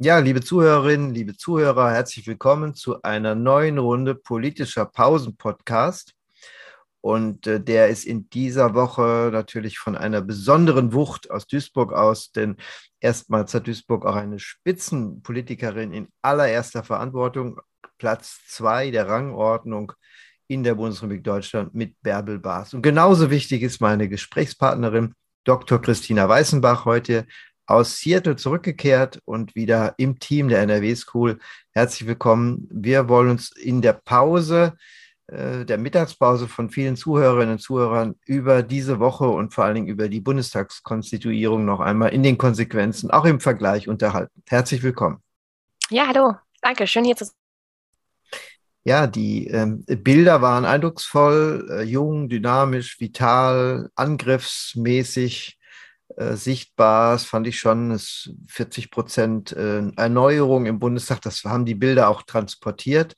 Ja, liebe Zuhörerinnen, liebe Zuhörer, herzlich willkommen zu einer neuen Runde politischer Pausen-Podcast. Und äh, der ist in dieser Woche natürlich von einer besonderen Wucht aus Duisburg aus, denn erstmals hat Duisburg auch eine Spitzenpolitikerin in allererster Verantwortung, Platz zwei der Rangordnung in der Bundesrepublik Deutschland mit Bärbel Baas. Und genauso wichtig ist meine Gesprächspartnerin, Dr. Christina Weißenbach, heute aus Seattle zurückgekehrt und wieder im Team der NRW School. Herzlich willkommen. Wir wollen uns in der Pause, äh, der Mittagspause von vielen Zuhörerinnen und Zuhörern über diese Woche und vor allen Dingen über die Bundestagskonstituierung noch einmal in den Konsequenzen, auch im Vergleich unterhalten. Herzlich willkommen. Ja, hallo. Danke. Schön hier zu sein. Ja, die ähm, Bilder waren eindrucksvoll, äh, jung, dynamisch, vital, angriffsmäßig äh, sichtbar. Das fand ich schon. Es 40 Prozent äh, Erneuerung im Bundestag. Das haben die Bilder auch transportiert.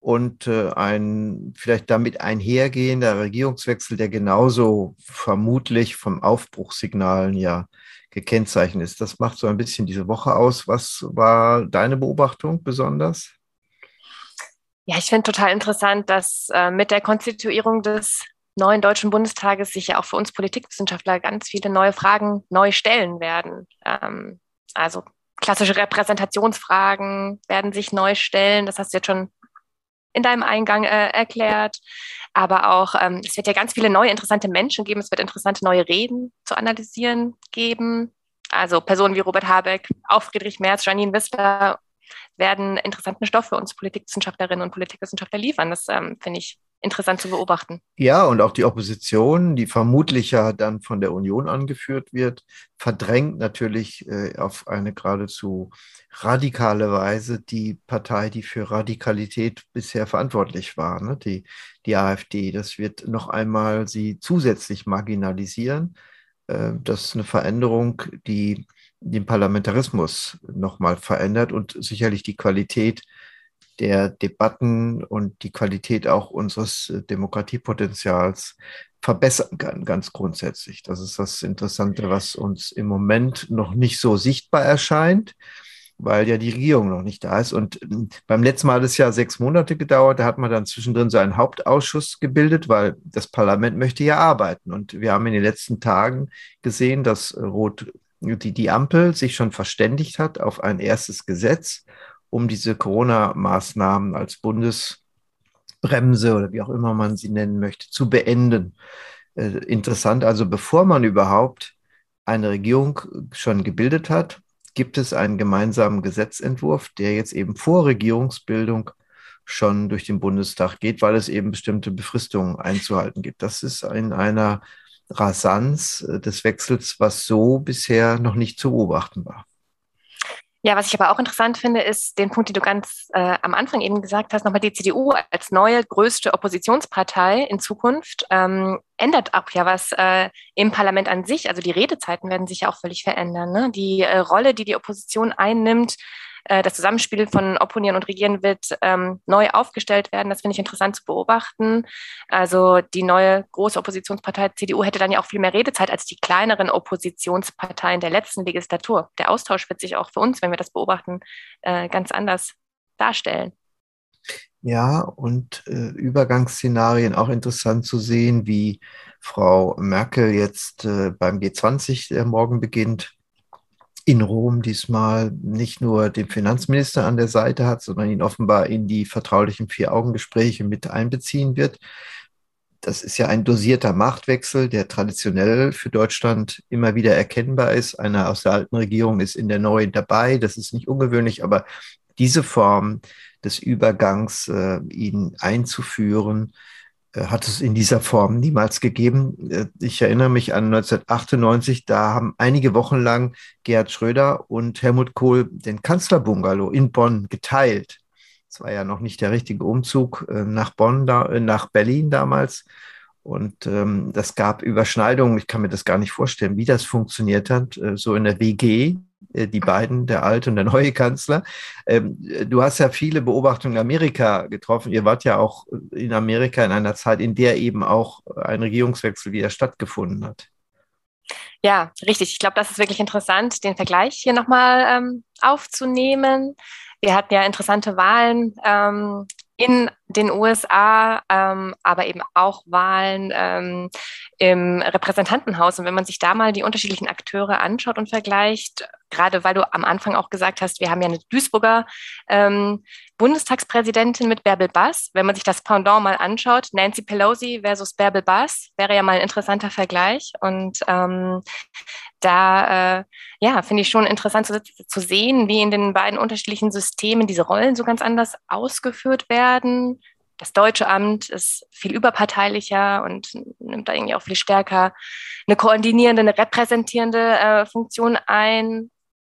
Und äh, ein vielleicht damit einhergehender Regierungswechsel, der genauso vermutlich vom Aufbruchssignalen ja gekennzeichnet ist. Das macht so ein bisschen diese Woche aus. Was war deine Beobachtung besonders? Ja, ich finde total interessant, dass äh, mit der Konstituierung des neuen Deutschen Bundestages sich ja auch für uns Politikwissenschaftler ganz viele neue Fragen neu stellen werden. Ähm, also klassische Repräsentationsfragen werden sich neu stellen. Das hast du jetzt schon in deinem Eingang äh, erklärt. Aber auch, ähm, es wird ja ganz viele neue interessante Menschen geben. Es wird interessante neue Reden zu analysieren geben. Also Personen wie Robert Habeck, auch Friedrich Merz, Janine Wissler werden interessanten Stoff für uns Politikwissenschaftlerinnen und Politikwissenschaftler liefern. Das ähm, finde ich interessant zu beobachten. Ja, und auch die Opposition, die vermutlich ja dann von der Union angeführt wird, verdrängt natürlich äh, auf eine geradezu radikale Weise die Partei, die für Radikalität bisher verantwortlich war, ne? die, die AfD. Das wird noch einmal sie zusätzlich marginalisieren. Äh, das ist eine Veränderung, die den Parlamentarismus nochmal verändert und sicherlich die Qualität der Debatten und die Qualität auch unseres äh, Demokratiepotenzials verbessern kann, ganz grundsätzlich. Das ist das Interessante, was uns im Moment noch nicht so sichtbar erscheint, weil ja die Regierung noch nicht da ist. Und ähm, beim letzten Mal hat es ja sechs Monate gedauert, da hat man dann zwischendrin so einen Hauptausschuss gebildet, weil das Parlament möchte ja arbeiten. Und wir haben in den letzten Tagen gesehen, dass Rot, die, die Ampel sich schon verständigt hat auf ein erstes Gesetz um diese Corona-Maßnahmen als Bundesbremse oder wie auch immer man sie nennen möchte, zu beenden. Äh, interessant, also bevor man überhaupt eine Regierung schon gebildet hat, gibt es einen gemeinsamen Gesetzentwurf, der jetzt eben vor Regierungsbildung schon durch den Bundestag geht, weil es eben bestimmte Befristungen einzuhalten gibt. Das ist in einer Rasanz äh, des Wechsels, was so bisher noch nicht zu beobachten war. Ja, was ich aber auch interessant finde, ist den Punkt, den du ganz äh, am Anfang eben gesagt hast, nochmal die CDU als neue größte Oppositionspartei in Zukunft ähm, ändert auch ja was äh, im Parlament an sich. Also die Redezeiten werden sich ja auch völlig verändern. Ne? Die äh, Rolle, die die Opposition einnimmt, äh, das Zusammenspiel von Opponieren und Regieren wird ähm, neu aufgestellt werden. Das finde ich interessant zu beobachten. Also die neue große Oppositionspartei CDU hätte dann ja auch viel mehr Redezeit als die kleineren Oppositionsparteien der letzten Legislatur. Der Austausch wird sich auch für uns, wenn wir das beobachten, äh, ganz anders darstellen. Ja, und äh, Übergangsszenarien auch interessant zu sehen, wie Frau Merkel jetzt äh, beim G20, der morgen beginnt, in Rom diesmal nicht nur den Finanzminister an der Seite hat, sondern ihn offenbar in die vertraulichen Vier-Augen-Gespräche mit einbeziehen wird. Das ist ja ein dosierter Machtwechsel, der traditionell für Deutschland immer wieder erkennbar ist. Einer aus der alten Regierung ist in der neuen dabei. Das ist nicht ungewöhnlich, aber diese Form des Übergangs, äh, ihn einzuführen, hat es in dieser Form niemals gegeben. Äh, ich erinnere mich an 1998, da haben einige Wochen lang Gerhard Schröder und Helmut Kohl den Kanzlerbungalow in Bonn geteilt. Das war ja noch nicht der richtige Umzug äh, nach Bonn, nach Berlin damals. Und ähm, das gab Überschneidungen. Ich kann mir das gar nicht vorstellen, wie das funktioniert hat. so in der WG, äh, die beiden, der alte und der neue Kanzler. Ähm, du hast ja viele Beobachtungen in Amerika getroffen. Ihr wart ja auch in Amerika in einer Zeit, in der eben auch ein Regierungswechsel wieder stattgefunden hat. Ja, richtig. Ich glaube, das ist wirklich interessant, den Vergleich hier nochmal ähm, aufzunehmen. Wir hatten ja interessante Wahlen ähm, in den USA, ähm, aber eben auch Wahlen ähm, im Repräsentantenhaus. Und wenn man sich da mal die unterschiedlichen Akteure anschaut und vergleicht, gerade weil du am Anfang auch gesagt hast, wir haben ja eine Duisburger ähm, Bundestagspräsidentin mit Bärbel Bass. Wenn man sich das Pendant mal anschaut, Nancy Pelosi versus Bärbel Bass, wäre ja mal ein interessanter Vergleich. Und ähm, da, äh, ja, finde ich schon interessant zu, zu sehen, wie in den beiden unterschiedlichen Systemen diese Rollen so ganz anders ausgeführt werden. Das deutsche Amt ist viel überparteilicher und nimmt da irgendwie auch viel stärker eine koordinierende, eine repräsentierende äh, Funktion ein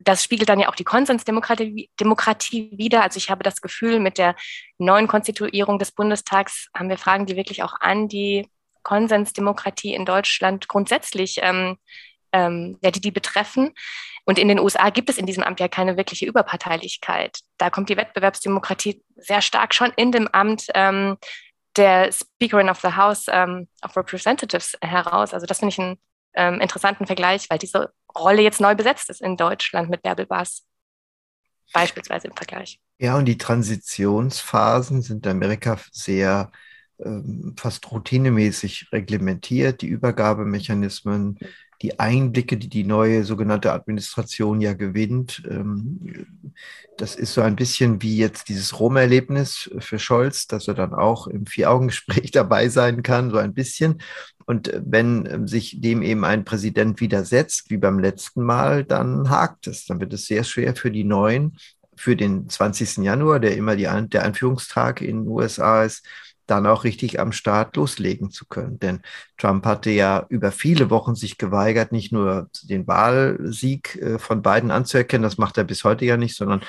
das spiegelt dann ja auch die Konsensdemokratie Demokratie wieder. Also ich habe das Gefühl, mit der neuen Konstituierung des Bundestags haben wir Fragen, die wirklich auch an die Konsensdemokratie in Deutschland grundsätzlich, ähm, ähm, ja, die die betreffen. Und in den USA gibt es in diesem Amt ja keine wirkliche Überparteilichkeit. Da kommt die Wettbewerbsdemokratie sehr stark schon in dem Amt ähm, der Speakerin of the House ähm, of Representatives heraus. Also das finde ich einen ähm, interessanten Vergleich, weil diese Rolle jetzt neu besetzt ist in Deutschland mit Bärbel Bass. Beispielsweise im Vergleich. Ja, und die Transitionsphasen sind in Amerika sehr ähm, fast routinemäßig reglementiert. Die Übergabemechanismen, die Einblicke, die die neue sogenannte Administration ja gewinnt. Ähm, das ist so ein bisschen wie jetzt dieses Rom-Erlebnis für Scholz, dass er dann auch im Vier-Augen-Gespräch dabei sein kann, so ein bisschen. Und äh, wenn ähm, sich dem eben ein Präsident widersetzt, wie beim letzten Mal, dann hakt es. Dann wird es sehr schwer für die Neuen, für den 20. Januar, der immer die, der Einführungstag in den USA ist, dann auch richtig am Start loslegen zu können. Denn Trump hatte ja über viele Wochen sich geweigert, nicht nur den Wahlsieg äh, von Biden anzuerkennen, das macht er bis heute ja nicht, sondern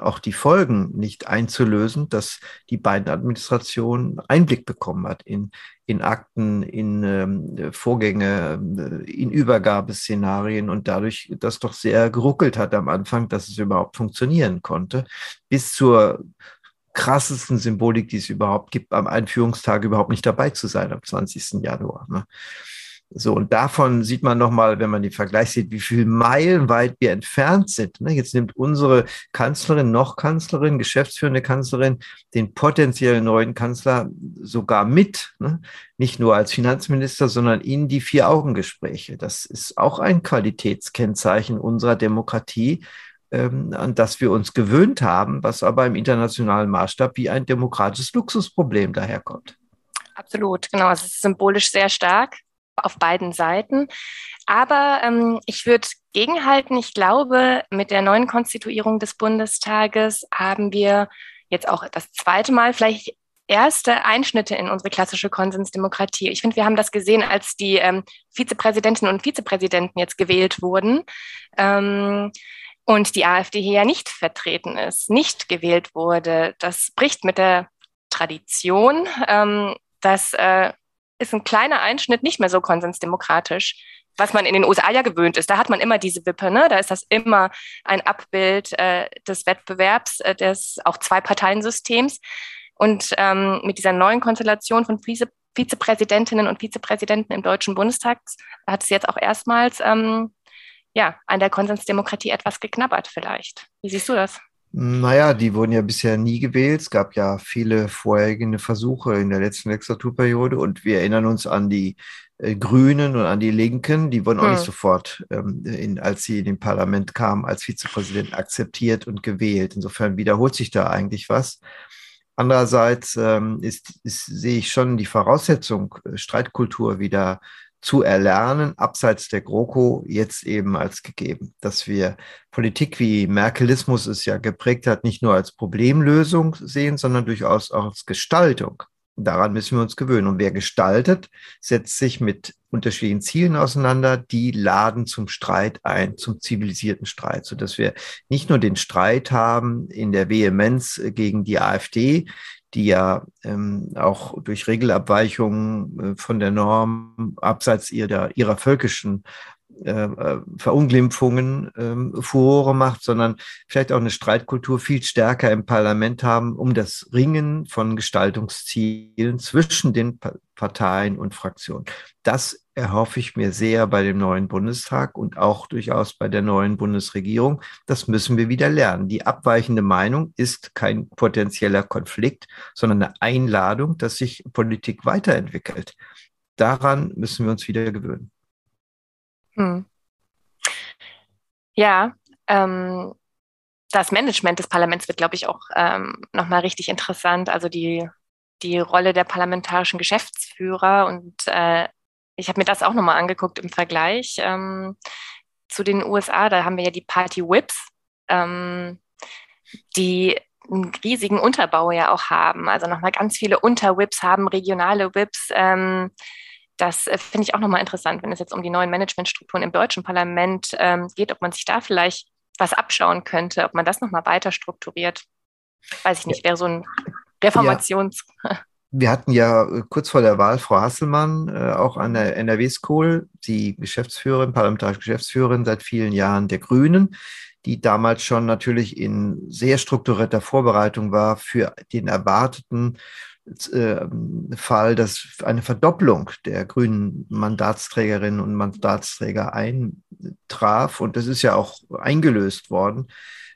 auch die Folgen nicht einzulösen, dass die beiden Administrationen Einblick bekommen hat in, in Akten, in ähm, Vorgänge, äh, in Übergabeszenarien und dadurch das doch sehr geruckelt hat am Anfang, dass es überhaupt funktionieren konnte, bis zur krassesten Symbolik, die es überhaupt gibt, am Einführungstag überhaupt nicht dabei zu sein, am 20. Januar. Ne? So, und davon sieht man nochmal, wenn man den Vergleich sieht, wie viel meilenweit wir entfernt sind. Ne? Jetzt nimmt unsere Kanzlerin, noch Kanzlerin, geschäftsführende Kanzlerin, den potenziellen neuen Kanzler sogar mit. Ne? Nicht nur als Finanzminister, sondern in die Vier-Augen-Gespräche. Das ist auch ein Qualitätskennzeichen unserer Demokratie, an das wir uns gewöhnt haben, was aber im internationalen Maßstab wie ein demokratisches Luxusproblem daherkommt. Absolut, genau. Es ist symbolisch sehr stark auf beiden Seiten. Aber ähm, ich würde gegenhalten, ich glaube, mit der neuen Konstituierung des Bundestages haben wir jetzt auch das zweite Mal vielleicht erste Einschnitte in unsere klassische Konsensdemokratie. Ich finde, wir haben das gesehen, als die ähm, Vizepräsidentinnen und Vizepräsidenten jetzt gewählt wurden. Ähm, und die AfD hier ja nicht vertreten ist, nicht gewählt wurde. Das bricht mit der Tradition. Ähm, das äh, ist ein kleiner Einschnitt, nicht mehr so konsensdemokratisch, was man in den USA ja gewöhnt ist. Da hat man immer diese Wippe, ne? da ist das immer ein Abbild äh, des Wettbewerbs, äh, des auch Zwei-Parteien-Systems. Und ähm, mit dieser neuen Konstellation von Vize Vizepräsidentinnen und Vizepräsidenten im Deutschen Bundestag hat es jetzt auch erstmals ähm, ja, an der Konsensdemokratie etwas geknabbert vielleicht. Wie siehst du das? Naja, die wurden ja bisher nie gewählt. Es gab ja viele vorhergehende Versuche in der letzten Legislaturperiode und wir erinnern uns an die äh, Grünen und an die Linken. Die wurden hm. auch nicht hm. sofort, ähm, in, als sie in den Parlament kamen, als Vizepräsident akzeptiert und gewählt. Insofern wiederholt sich da eigentlich was. Andererseits ähm, ist, ist, sehe ich schon die Voraussetzung, äh, Streitkultur wieder zu erlernen, abseits der GroKo, jetzt eben als gegeben, dass wir Politik wie Merkelismus es ja geprägt hat, nicht nur als Problemlösung sehen, sondern durchaus auch als Gestaltung. Daran müssen wir uns gewöhnen. Und wer gestaltet, setzt sich mit unterschiedlichen Zielen auseinander, die laden zum Streit ein, zum zivilisierten Streit, sodass wir nicht nur den Streit haben in der Vehemenz gegen die AfD, die ja ähm, auch durch Regelabweichungen äh, von der Norm abseits ihrer, ihrer völkischen äh, Verunglimpfungen äh, Furore macht, sondern vielleicht auch eine Streitkultur viel stärker im Parlament haben, um das Ringen von Gestaltungszielen zwischen den Parteien und Fraktionen. Das erhoffe ich mir sehr bei dem neuen Bundestag und auch durchaus bei der neuen Bundesregierung. Das müssen wir wieder lernen. Die abweichende Meinung ist kein potenzieller Konflikt, sondern eine Einladung, dass sich Politik weiterentwickelt. Daran müssen wir uns wieder gewöhnen. Hm. Ja, ähm, das Management des Parlaments wird, glaube ich, auch ähm, nochmal richtig interessant. Also die, die Rolle der parlamentarischen Geschäftsführer und äh, ich habe mir das auch nochmal angeguckt im Vergleich ähm, zu den USA. Da haben wir ja die Party Whips, ähm, die einen riesigen Unterbau ja auch haben. Also nochmal ganz viele Unterwhips haben, regionale Whips. Ähm, das äh, finde ich auch nochmal interessant, wenn es jetzt um die neuen Managementstrukturen im deutschen Parlament ähm, geht, ob man sich da vielleicht was abschauen könnte, ob man das nochmal weiter strukturiert. Weiß ich nicht, wäre so ein Reformations. Ja. Wir hatten ja äh, kurz vor der Wahl Frau Hasselmann äh, auch an der NRW School, die Geschäftsführerin, parlamentarische Geschäftsführerin seit vielen Jahren der Grünen, die damals schon natürlich in sehr strukturierter Vorbereitung war für den erwarteten äh, Fall, dass eine Verdopplung der grünen Mandatsträgerinnen und Mandatsträger eintraf. Und das ist ja auch eingelöst worden.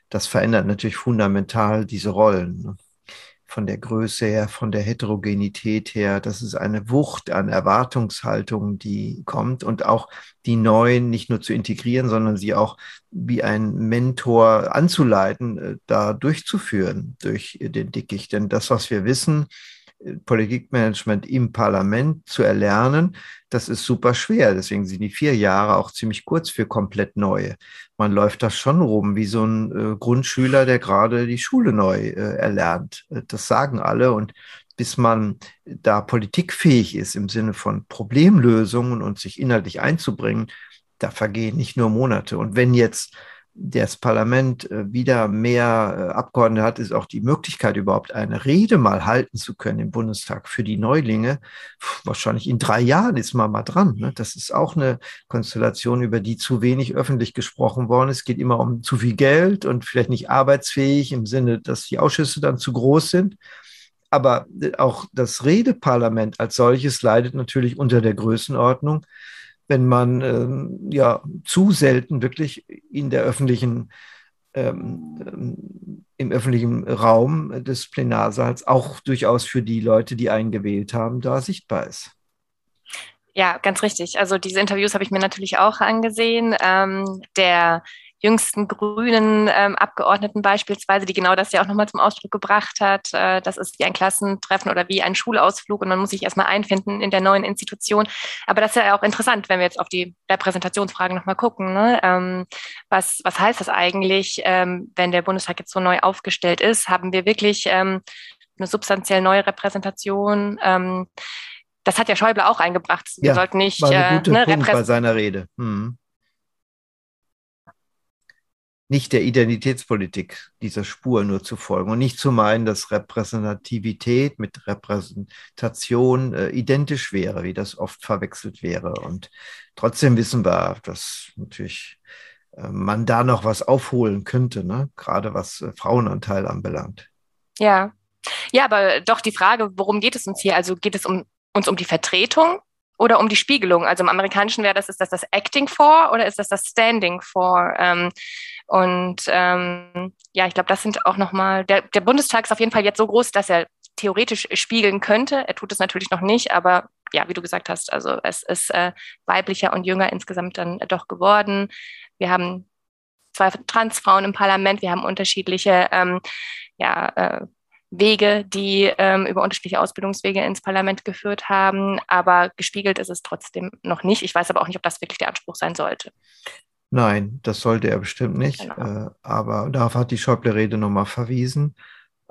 Das verändert natürlich fundamental diese Rollen. Ne? von der Größe her, von der Heterogenität her. Das ist eine Wucht an Erwartungshaltungen, die kommt und auch die neuen nicht nur zu integrieren, sondern sie auch wie ein Mentor anzuleiten, äh, da durchzuführen durch den Dickicht. Denn das, was wir wissen, Politikmanagement im Parlament zu erlernen, das ist super schwer. Deswegen sind die vier Jahre auch ziemlich kurz für komplett neue. Man läuft da schon rum wie so ein äh, Grundschüler, der gerade die Schule neu äh, erlernt. Äh, das sagen alle. Und bis man da politikfähig ist im Sinne von Problemlösungen und sich inhaltlich einzubringen, da vergehen nicht nur Monate. Und wenn jetzt das Parlament äh, wieder mehr äh, Abgeordnete hat, ist auch die Möglichkeit, überhaupt eine Rede mal halten zu können im Bundestag für die Neulinge. Wahrscheinlich in drei Jahren ist man mal dran. Ne? Das ist auch eine Konstellation, über die zu wenig öffentlich gesprochen worden ist. Es geht immer um zu viel Geld und vielleicht nicht arbeitsfähig im Sinne, dass die Ausschüsse dann zu groß sind. Aber äh, auch das Redeparlament als solches leidet natürlich unter der Größenordnung wenn man ähm, ja zu selten wirklich in der öffentlichen ähm, im öffentlichen Raum des Plenarsaals auch durchaus für die Leute, die einen gewählt haben, da sichtbar ist. Ja, ganz richtig. Also diese Interviews habe ich mir natürlich auch angesehen. Ähm, der jüngsten grünen ähm, Abgeordneten beispielsweise, die genau das ja auch nochmal zum Ausdruck gebracht hat. Äh, das ist wie ein Klassentreffen oder wie ein Schulausflug und man muss sich erstmal einfinden in der neuen Institution. Aber das ist ja auch interessant, wenn wir jetzt auf die Repräsentationsfragen nochmal gucken. Ne? Ähm, was, was heißt das eigentlich, ähm, wenn der Bundestag jetzt so neu aufgestellt ist? Haben wir wirklich ähm, eine substanziell neue Repräsentation? Ähm, das hat ja Schäuble auch eingebracht. Wir ja, sollten nicht war ein guter äh, ne, Punkt bei seiner Rede. Hm nicht der Identitätspolitik dieser Spur nur zu folgen und nicht zu meinen, dass Repräsentativität mit Repräsentation äh, identisch wäre, wie das oft verwechselt wäre. Und trotzdem wissen wir, dass natürlich äh, man da noch was aufholen könnte, ne? gerade was äh, Frauenanteil anbelangt. Ja. Ja, aber doch die Frage, worum geht es uns hier? Also geht es um, uns um die Vertretung oder um die Spiegelung. Also im Amerikanischen wäre das, ist das das Acting for oder ist das das Standing for? Ähm, und ähm, ja, ich glaube, das sind auch nochmal, der, der Bundestag ist auf jeden Fall jetzt so groß, dass er theoretisch spiegeln könnte. Er tut es natürlich noch nicht, aber ja, wie du gesagt hast, also es ist äh, weiblicher und jünger insgesamt dann doch geworden. Wir haben zwei Transfrauen im Parlament, wir haben unterschiedliche ähm, ja, äh, Wege, die ähm, über unterschiedliche Ausbildungswege ins Parlament geführt haben. Aber gespiegelt ist es trotzdem noch nicht. Ich weiß aber auch nicht, ob das wirklich der Anspruch sein sollte. Nein, das sollte er bestimmt nicht. Genau. Äh, aber darauf hat die Schäuble-Rede nochmal verwiesen.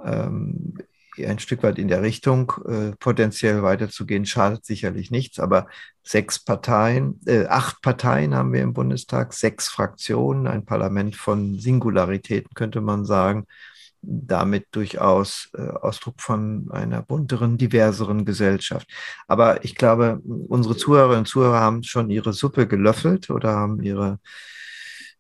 Ähm, ein Stück weit in der Richtung, äh, potenziell weiterzugehen, schadet sicherlich nichts. Aber sechs Parteien, äh, acht Parteien haben wir im Bundestag, sechs Fraktionen, ein Parlament von Singularitäten, könnte man sagen damit durchaus äh, Ausdruck von einer bunteren, diverseren Gesellschaft. Aber ich glaube, unsere Zuhörerinnen und Zuhörer haben schon ihre Suppe gelöffelt oder haben ihre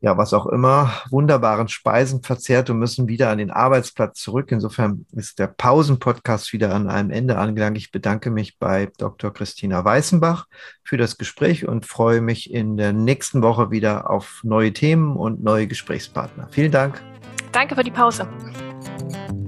ja, was auch immer, wunderbaren Speisen verzehrt und müssen wieder an den Arbeitsplatz zurück. Insofern ist der Pausenpodcast wieder an einem Ende angelangt. Ich bedanke mich bei Dr. Christina Weißenbach für das Gespräch und freue mich in der nächsten Woche wieder auf neue Themen und neue Gesprächspartner. Vielen Dank. Danke für die Pause. Thank you.